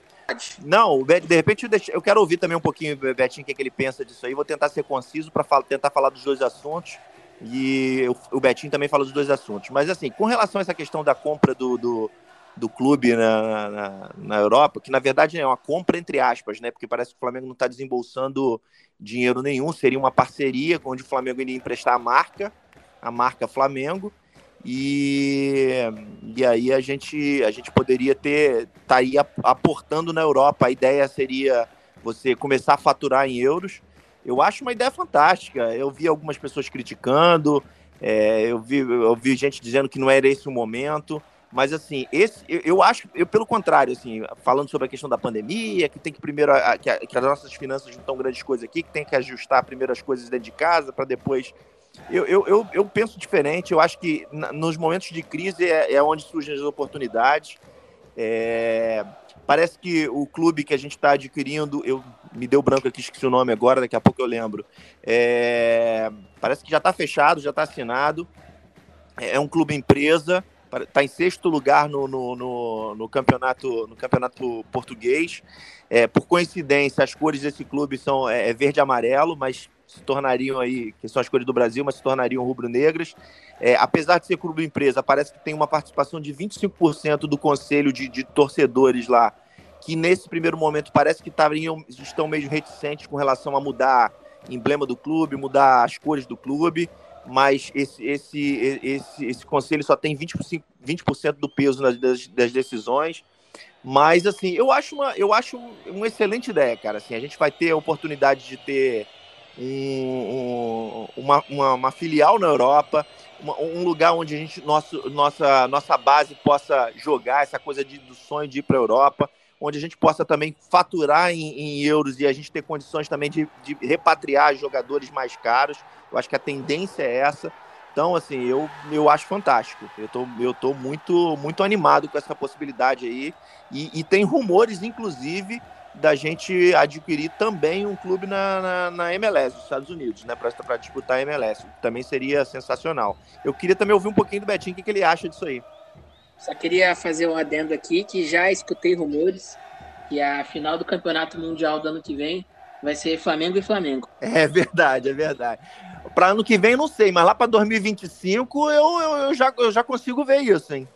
Não, de repente eu quero ouvir também um pouquinho, Betinho, o que, é que ele pensa disso aí. Vou tentar ser conciso para tentar falar dos dois assuntos. E o Betinho também fala dos dois assuntos. Mas assim, com relação a essa questão da compra do, do, do clube na, na, na, Europa, que na verdade é uma compra entre aspas, né? Porque parece que o Flamengo não está desembolsando dinheiro nenhum, seria uma parceria onde o Flamengo iria emprestar a marca a marca Flamengo. E, e aí a gente, a gente poderia ter tá aportando na Europa. A ideia seria você começar a faturar em euros. Eu acho uma ideia fantástica. Eu vi algumas pessoas criticando. É, eu, vi, eu vi gente dizendo que não era esse o momento. Mas assim, esse, eu, eu acho, eu, pelo contrário, assim, falando sobre a questão da pandemia, que tem que primeiro, a, que, a, que, as nossas finanças não estão grandes coisas aqui, que tem que ajustar primeiro as coisas dentro de casa para depois. Eu, eu, eu, eu, penso diferente, eu acho que na, nos momentos de crise é, é, onde surgem as oportunidades. É, parece que o clube que a gente está adquirindo, eu me deu branco aqui, esqueci o nome agora, daqui a pouco eu lembro. É, parece que já está fechado, já está assinado. É um clube empresa está em sexto lugar no, no, no, no, campeonato, no campeonato português. É, por coincidência, as cores desse clube são é, é verde e amarelo, mas se tornariam aí, que são as cores do Brasil, mas se tornariam rubro-negras. É, apesar de ser clube empresa, parece que tem uma participação de 25% do conselho de, de, torcedores lá, que nesse primeiro momento parece que tariam, estão meio reticentes com relação a mudar emblema do clube, mudar as cores do clube mas esse, esse, esse, esse conselho só tem 20%, 20 do peso nas, das, das, decisões. Mas, assim, eu acho, uma, eu acho uma excelente ideia, cara. Assim, a gente vai ter a oportunidade de ter um, um, uma, uma, uma, filial na Europa, uma, um lugar onde a gente, nosso, nossa, nossa base possa jogar essa coisa de, do sonho de ir para a Europa, onde a gente possa também faturar em, em, euros e a gente ter condições também de, de repatriar jogadores mais caros. Eu acho que a tendência é essa. Então, assim, eu, eu acho fantástico. Eu tô, eu tô muito, muito animado com essa possibilidade aí. E, e tem rumores, inclusive, da gente adquirir também um clube na, na, na MLS, dos Estados Unidos, né? Para disputar a MLS. Também seria sensacional. Eu queria também ouvir um pouquinho do Betinho, o que, que ele acha disso aí. Só queria fazer um adendo aqui que já escutei rumores que a final do Campeonato Mundial do ano que vem vai ser Flamengo e Flamengo. É verdade, é verdade. Para ano que vem, não sei, mas lá para 2025 eu, eu, eu, já, eu já consigo ver isso, hein?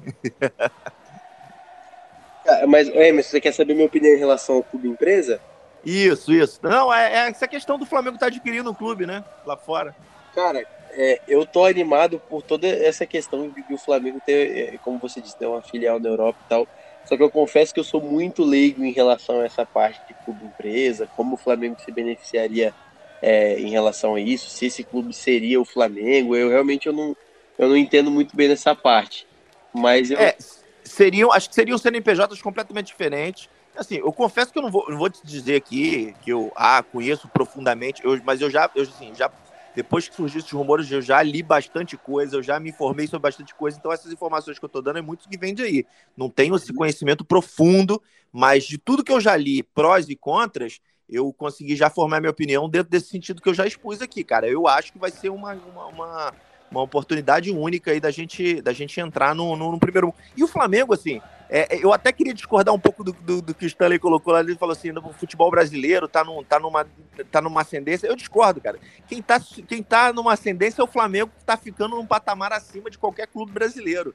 mas, Emerson, você quer saber minha opinião em relação ao clube empresa? Isso, isso. Não, é, é essa questão do Flamengo estar tá adquirindo um clube, né? Lá fora. Cara, é, eu tô animado por toda essa questão de, o Flamengo ter, é, como você disse, ter uma filial na Europa e tal. Só que eu confesso que eu sou muito leigo em relação a essa parte de clube empresa, como o Flamengo se beneficiaria é, em relação a isso, se esse clube seria o Flamengo. Eu realmente eu não, eu não entendo muito bem nessa parte. Mas eu... É, seriam, acho que seriam CNPJs completamente diferentes. Assim, eu confesso que eu não vou, não vou te dizer aqui que eu ah, conheço profundamente, eu, mas eu já, eu, assim, já depois que surgiu esses rumores, eu já li bastante coisa, eu já me informei sobre bastante coisa, então essas informações que eu estou dando é muito que vem de aí. Não tenho esse conhecimento profundo, mas de tudo que eu já li, prós e contras, eu consegui já formar minha opinião dentro desse sentido que eu já expus aqui, cara. Eu acho que vai ser uma, uma, uma, uma oportunidade única aí da gente, da gente entrar no, no, no primeiro. E o Flamengo, assim, é, é, eu até queria discordar um pouco do, do, do, que o Stanley colocou lá. Ele falou assim: o futebol brasileiro tá, num, tá, numa, tá numa ascendência. Eu discordo, cara. Quem tá, quem tá numa ascendência é o Flamengo, que tá ficando num patamar acima de qualquer clube brasileiro.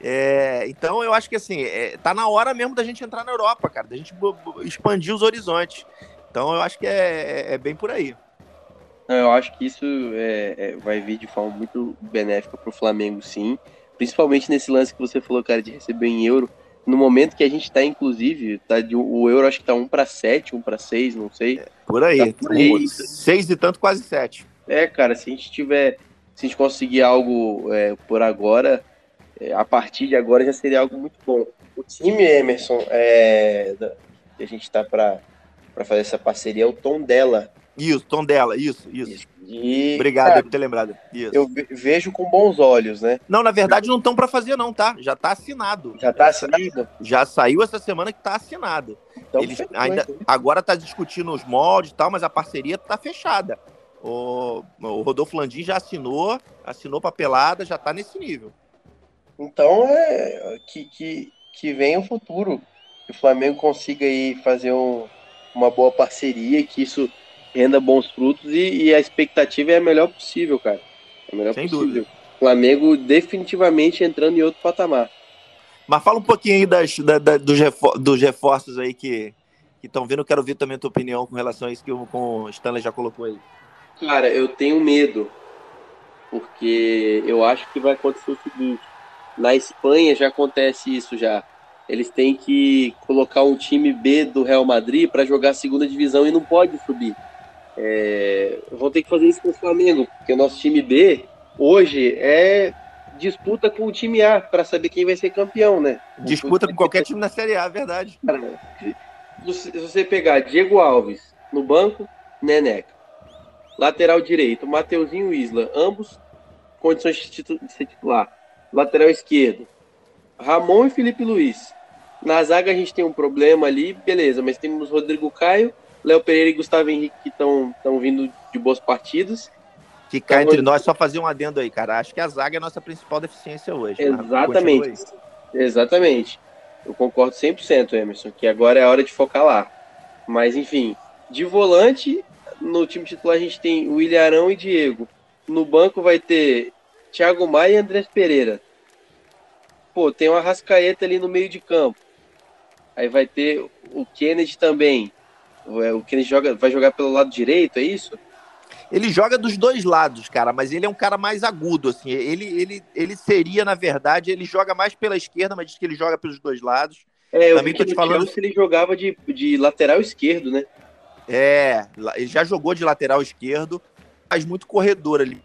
É, então eu acho que assim, é, tá na hora mesmo da gente entrar na Europa, cara, da gente expandir os horizontes. Então eu acho que é, é, é bem por aí. Eu acho que isso é, é, vai vir de forma muito benéfica para o Flamengo, sim. Principalmente nesse lance que você falou, cara, de receber em euro no momento que a gente está, inclusive, tá de, o euro acho que tá 1 para 7, 1 para 6, não sei. É, por aí. Tá por aí. 6 e tanto, quase 7. É, cara, se a gente tiver. Se a gente conseguir algo é, por agora, é, a partir de agora já seria algo muito bom. O time, Emerson, é, que a gente está para fazer essa parceria é o Tom dela. Isso, Tom dela, isso, isso. E, Obrigado cara, por ter lembrado. Isso. Eu vejo com bons olhos, né? Não, na verdade não estão para fazer não, tá? Já tá assinado. Já tá assinado? Já saiu essa semana que tá assinado. Então, Eles ainda agora tá discutindo os moldes e tal, mas a parceria tá fechada. O, o Rodolfo Landim já assinou, assinou papelada, já tá nesse nível. Então é que, que, que vem o futuro. Que o Flamengo consiga aí fazer um, uma boa parceria, que isso renda bons frutos e, e, a expectativa é a melhor possível, cara. É a melhor Sem possível. Dúvida. Flamengo definitivamente entrando em outro patamar. Mas fala um pouquinho aí das, da, da, dos, refor dos reforços aí que estão vindo. Quero ouvir também a tua opinião com relação a isso que o, o Stanley já colocou aí. Cara, eu tenho medo, porque eu acho que vai acontecer o seguinte: na Espanha já acontece isso já. Eles têm que colocar um time B do Real Madrid para jogar a segunda divisão e não pode subir. É, vão ter que fazer isso com o Flamengo, porque o nosso time B hoje é disputa com o time A para saber quem vai ser campeão, né? Disputa com qualquer time na Série A, é verdade. Cara, se você pegar Diego Alves no banco, Neneca. Lateral direito, Mateuzinho Isla, ambos condições de ser titular. Lateral esquerdo, Ramon e Felipe Luiz. Na zaga a gente tem um problema ali, beleza, mas temos Rodrigo Caio, Léo Pereira e Gustavo Henrique que estão vindo de boas partidas. Que cá então, entre nós, só fazer um adendo aí, cara. Acho que a zaga é a nossa principal deficiência hoje. Exatamente. Exatamente. Eu concordo 100%, Emerson, que agora é a hora de focar lá. Mas, enfim, de volante, no time titular a gente tem o Ilharão e Diego. No banco vai ter Thiago Maia e Andrés Pereira. Pô, tem o Arrascaeta ali no meio de campo. Aí vai ter o Kennedy também. É, o Kennedy joga, vai jogar pelo lado direito, é isso? Ele joga dos dois lados, cara, mas ele é um cara mais agudo, assim. Ele, ele, ele seria, na verdade, ele joga mais pela esquerda, mas diz que ele joga pelos dois lados. É, eu Também tô te falando que ele jogava de, de lateral esquerdo, né? É, ele já jogou de lateral esquerdo, faz muito corredor ali.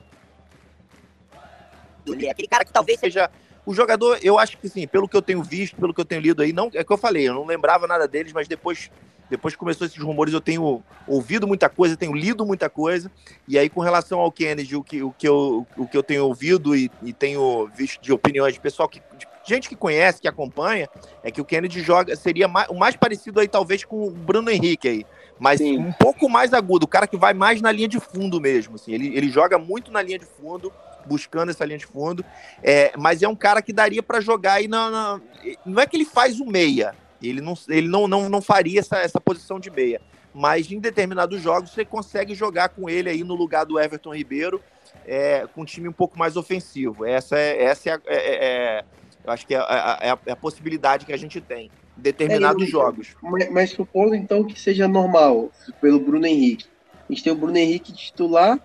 É aquele cara que talvez seja o jogador, eu acho que sim, pelo que eu tenho visto, pelo que eu tenho lido aí, não é que eu falei, eu não lembrava nada deles, mas depois depois que começou esses rumores, eu tenho ouvido muita coisa, tenho lido muita coisa. E aí, com relação ao Kennedy, o que, o que, eu, o que eu tenho ouvido e, e tenho visto de opiniões de pessoal que. De gente que conhece, que acompanha, é que o Kennedy joga, seria mais, o mais parecido aí, talvez, com o Bruno Henrique aí. Mas Sim. um pouco mais agudo, o cara que vai mais na linha de fundo mesmo. Assim. Ele, ele joga muito na linha de fundo buscando essa linha de fundo. É, mas é um cara que daria para jogar aí na, na, Não é que ele faz o meia. Ele não, ele não, não, não faria essa, essa posição de meia. Mas em determinados jogos você consegue jogar com ele aí no lugar do Everton Ribeiro, é, com um time um pouco mais ofensivo. Essa é, essa é, é, é, é eu acho que é, é, a, é a possibilidade que a gente tem em determinados é, jogos. Mas, mas supondo então que seja normal pelo Bruno Henrique. A gente tem o Bruno Henrique titular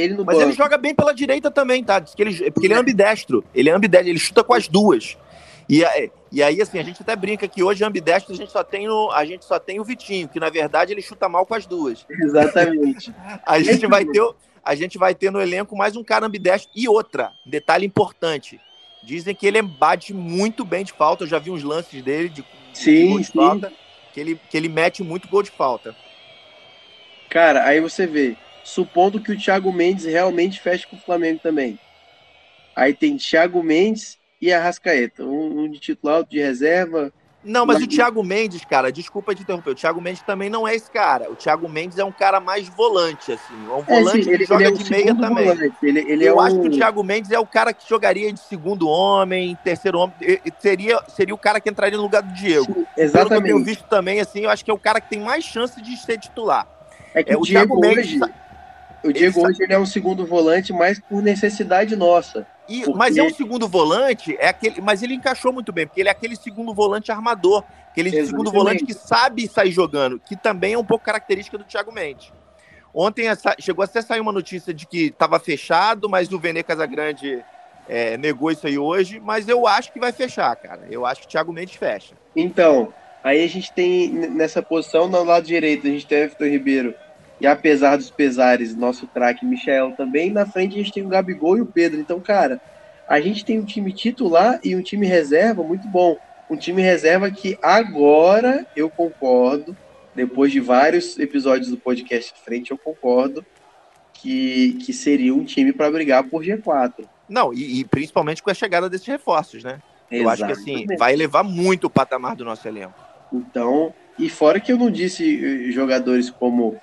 ele no Mas banco. ele joga bem pela direita também, tá? Diz que ele, porque ele é ambidestro. Ele é ambidestro, ele chuta com as duas. E, e aí, assim, a gente até brinca que hoje ambidestro a gente só tem o, a gente só tem o Vitinho, que na verdade ele chuta mal com as duas. Exatamente. a gente vai ter a gente vai ter no elenco mais um cara ambidestro e outra, detalhe importante. Dizem que ele bate muito bem de falta, eu já vi uns lances dele de, sim, de de sim. falta, que ele, que ele mete muito gol de falta. Cara, aí você vê, supondo que o Thiago Mendes realmente feche com o Flamengo também. Aí tem Thiago Mendes e Arrascaeta, um, um de titular, outro de reserva. Não, mas o Thiago Mendes, cara, desculpa te interromper, o Thiago Mendes também não é esse cara. O Thiago Mendes é um cara mais volante, assim. É um é, volante é, sim, ele, que joga ele é de meia também. Ele, ele Eu é acho um... que o Thiago Mendes é o cara que jogaria de segundo homem, terceiro homem. Seria, seria o cara que entraria no lugar do Diego. Sim, exatamente. Pelo que eu tenho visto também, assim, eu acho que é o cara que tem mais chance de ser titular. É que é, o, o Diego Mendes. Hoje o Diego ele... hoje ele é um segundo volante, mas por necessidade nossa. E, porque... Mas é um segundo volante, é aquele, mas ele encaixou muito bem, porque ele é aquele segundo volante armador, aquele Exatamente. segundo volante que sabe sair jogando, que também é um pouco característica do Thiago Mendes. Ontem essa, chegou até a sair uma notícia de que estava fechado, mas o Vene Casagrande é, negou isso aí hoje, mas eu acho que vai fechar, cara. Eu acho que o Thiago Mendes fecha. Então, aí a gente tem nessa posição, no lado direito, a gente tem o Everton Ribeiro e apesar dos pesares, nosso craque Michel também. Na frente a gente tem o Gabigol e o Pedro. Então, cara, a gente tem um time titular e um time reserva muito bom. Um time reserva que agora eu concordo, depois de vários episódios do podcast frente, eu concordo que, que seria um time para brigar por G4. Não, e, e, principalmente com a chegada desses reforços, né? Exatamente. Eu acho que assim, vai elevar muito o patamar do nosso elenco. Então, e fora que eu não disse jogadores como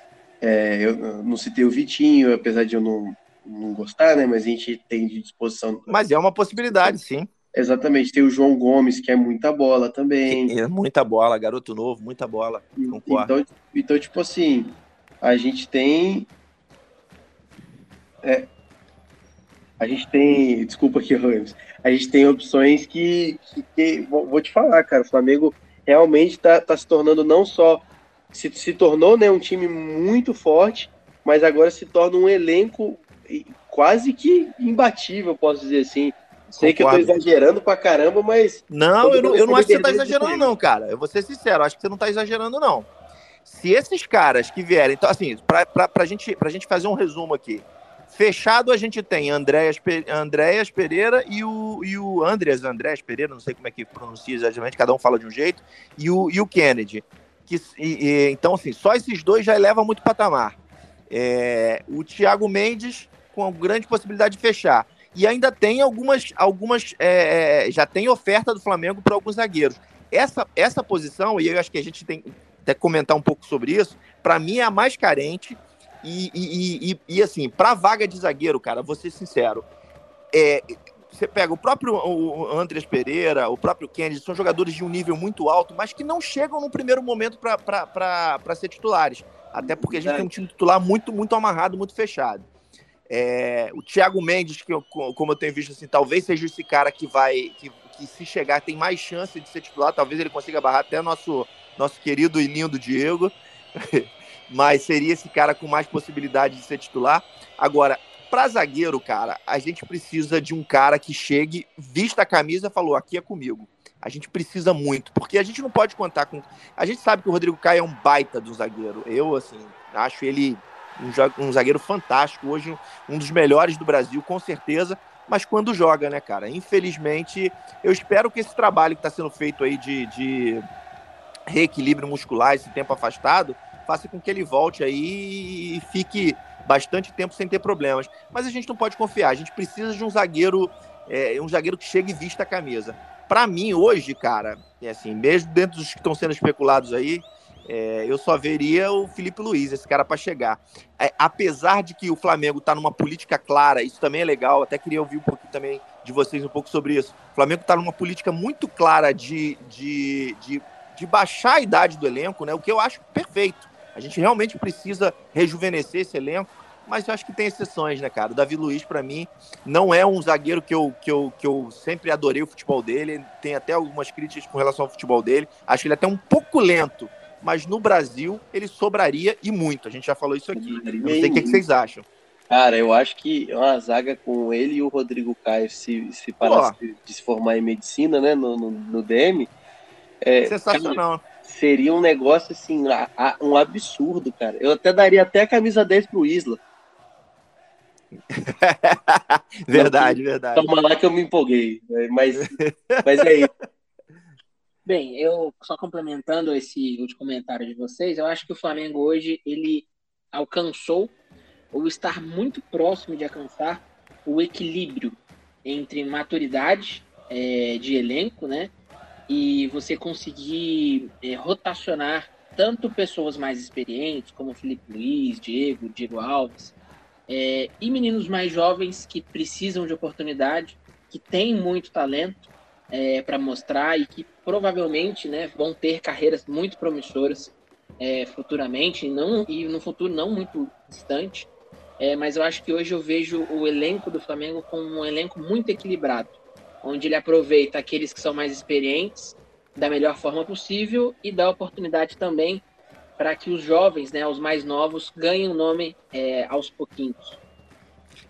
é, eu não citei o Vitinho, apesar de eu não, não gostar, né? Mas a gente tem de disposição. Mas é uma possibilidade, sim. Exatamente. Tem o João Gomes, que é muita bola também. É muita bola, garoto novo, muita bola. Concordo. Então, então tipo assim, a gente tem. É, a gente tem. Desculpa aqui, Ramos. A gente tem opções que, que, que. vou te falar, cara. O Flamengo realmente está tá se tornando não só se, se tornou né, um time muito forte, mas agora se torna um elenco quase que imbatível, posso dizer assim. Sei Concordo. que eu tô exagerando pra caramba, mas. Não, eu não, eu não acho que você tá exagerando, não, cara. Eu vou ser sincero, acho que você não tá exagerando, não. Se esses caras que vierem. Então, assim, pra, pra, pra, gente, pra gente fazer um resumo aqui. Fechado a gente tem Andréas, Andréas Pereira e o, e o Andreas Andréas Pereira, não sei como é que pronuncia exatamente, cada um fala de um jeito, e o, e o Kennedy. Que, e, e, então, assim, só esses dois já elevam muito patamar. É, o Thiago Mendes com grande possibilidade de fechar. E ainda tem algumas, algumas é, é já tem oferta do Flamengo para alguns zagueiros. Essa, essa posição, e eu acho que a gente tem até comentar um pouco sobre isso, para mim é a mais carente. E, e, e, e assim, para vaga de zagueiro, cara, vou ser sincero, é, você pega o próprio o Andres Pereira, o próprio Kennedy, são jogadores de um nível muito alto, mas que não chegam no primeiro momento para ser titulares. Até porque a gente tem um time titular muito, muito amarrado, muito fechado. É, o Thiago Mendes, que eu, como eu tenho visto, assim, talvez seja esse cara que vai, que, que se chegar tem mais chance de ser titular, talvez ele consiga barrar até nosso, nosso querido e lindo Diego, mas seria esse cara com mais possibilidade de ser titular. Agora, para zagueiro, cara, a gente precisa de um cara que chegue, vista a camisa e falou: aqui é comigo. A gente precisa muito, porque a gente não pode contar com. A gente sabe que o Rodrigo Caio é um baita do zagueiro. Eu, assim, acho ele um, zagueiro fantástico, hoje um dos melhores do Brasil, com certeza, mas quando joga, né, cara? Infelizmente, eu espero que esse trabalho que está sendo feito aí de, de reequilíbrio muscular, esse tempo afastado, faça com que ele volte aí e fique bastante tempo sem ter problemas. Mas a gente não pode confiar, a gente precisa de um zagueiro, é, um zagueiro que chegue e vista a camisa. Para mim, hoje, cara, é assim, mesmo dentro dos que estão sendo especulados aí, é, eu só veria o Felipe Luiz, esse cara para chegar. É, apesar de que o Flamengo está numa política clara, isso também é legal, até queria ouvir um pouquinho também de vocês um pouco sobre isso. O Flamengo está numa política muito clara de, de, de, de, baixar a idade do elenco, né? o que eu acho perfeito. A gente realmente precisa rejuvenescer esse elenco, mas eu acho que tem exceções, né, cara? O Davi Luiz, para mim, não é um zagueiro que eu, que, eu, que eu sempre adorei o futebol dele, tem até algumas críticas com relação ao futebol dele. Acho que ele é até um pouco lento mas no Brasil ele sobraria e muito. A gente já falou isso aqui. Não sei o que, que, vocês acham. Cara, eu acho que uma zaga com ele e o Rodrigo Caio, se, se parasse de se formar em medicina, né, no, no, no DM. É, Sensacional. Cara, seria um negócio assim, um absurdo, cara. Eu até daria até a camisa 10 pro Isla. verdade, verdade. Toma lá que eu me empolguei. Mas, mas é isso. Bem, eu só complementando esse último comentário de vocês, eu acho que o Flamengo hoje ele alcançou ou está muito próximo de alcançar o equilíbrio entre maturidade é, de elenco, né, e você conseguir é, rotacionar tanto pessoas mais experientes como Felipe Luiz, Diego, Diego Alves, é, e meninos mais jovens que precisam de oportunidade, que têm muito talento é, para mostrar e que provavelmente né, vão ter carreiras muito promissoras é, futuramente não, e no futuro não muito distante. É, mas eu acho que hoje eu vejo o elenco do Flamengo como um elenco muito equilibrado, onde ele aproveita aqueles que são mais experientes da melhor forma possível e dá oportunidade também para que os jovens, né, os mais novos, ganhem o nome é, aos pouquinhos.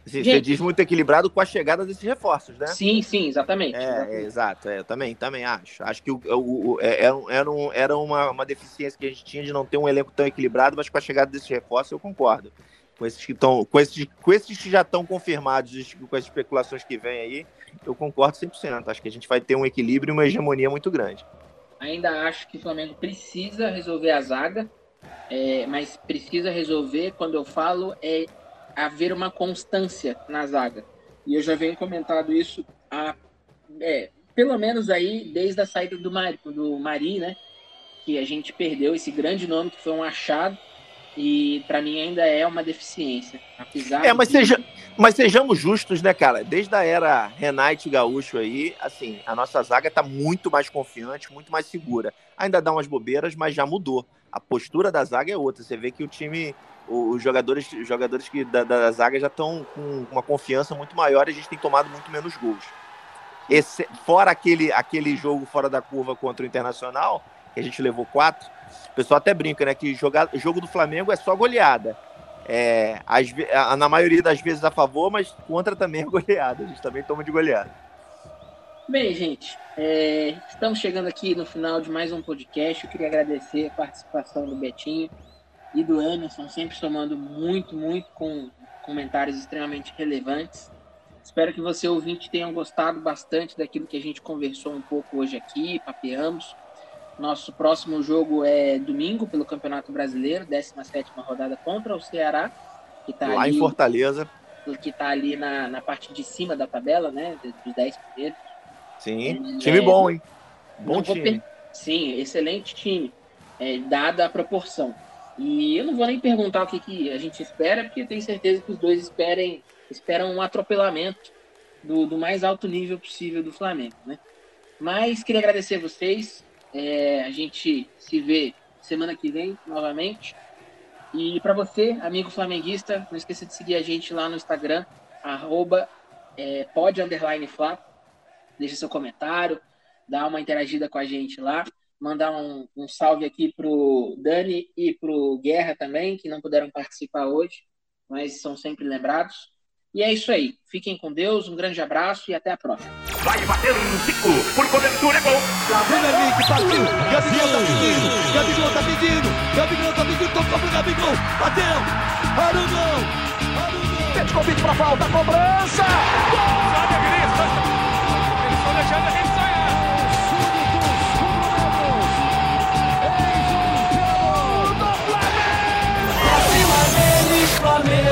Você Gente, diz muito equilibrado com a chegada desses reforços, né? Sim, sim, exatamente. É, é exato, é, eu também, também acho. Acho que o, o, o, é, era, era, era uma, uma deficiência que a gente tinha de não ter um elenco tão equilibrado, mas com a chegada desses reforços eu concordo. Com esses que, estão, com esses, com esses que já estão confirmados, com as especulações que vêm aí, eu concordo 100%. Acho que a gente vai ter um equilíbrio e uma hegemonia muito grande. Ainda acho que o Flamengo precisa resolver a zaga, é, mas precisa resolver, quando eu falo, é haver uma constância na zaga. E eu já venho comentado isso há, é, pelo menos aí desde a saída do, Mar, do Mari, né? Que a gente perdeu esse grande nome que foi um achado e para mim ainda é uma deficiência. Apesar é, mas, seja, mas sejamos justos, né, cara? Desde a era Renate Gaúcho aí, assim, a nossa zaga tá muito mais confiante, muito mais segura. Ainda dá umas bobeiras, mas já mudou. A postura da zaga é outra. Você vê que o time os jogadores, os jogadores que da, da zaga já estão com uma confiança muito maior e a gente tem tomado muito menos gols. Esse, fora aquele, aquele jogo fora da curva contra o Internacional, que a gente levou quatro, o pessoal até brinca, né? Que jogar, jogo do Flamengo é só goleada. É, as, na maioria das vezes a favor, mas contra também é goleada. A gente também toma de goleada. Bem, gente, é, estamos chegando aqui no final de mais um podcast. Eu queria agradecer a participação do Betinho e do Emerson, sempre somando muito, muito com comentários extremamente relevantes. Espero que você, ouvinte, tenha gostado bastante daquilo que a gente conversou um pouco hoje aqui, papeamos. Nosso próximo jogo é domingo pelo Campeonato Brasileiro, 17 rodada contra o Ceará, que está Lá ali, em Fortaleza. que tá ali na, na parte de cima da tabela, né? Dos 10 primeiros. Sim. É, Time bom, hein? Bom time. per- Sim, excelente time, é, dada a proporção. E eu não vou nem perguntar o que, que a gente espera, porque eu tenho certeza que os dois esperem, esperam um atropelamento do, do mais alto nível possível do Flamengo, né? Mas queria agradecer a vocês. É, a gente se vê semana que vem novamente. E para você, amigo flamenguista, não esqueça de seguir a gente lá no Instagram, arroba é, Fla. Deixa seu comentário, dá uma interagida com a gente lá. Mandar um, um salve aqui pro Dani e pro Guerra também, que não puderam participar hoje, mas são sempre lembrados. E é isso aí. Fiquem com Deus, um grande abraço e até a próxima vai bater um cinco, por cobertura é gol. Gabriel Henrique é partiu, Gabigol tá pedindo, Gabigol tá pedindo, Gabigol tá pedindo, tocou pro Gabigol, bateu, Arugão, o Petkovic pra falta, cobrança, gol! Sabe a grita, eles estão deixando a gente sonhar. Súbitos, rubro-negros, eis o Flamengo!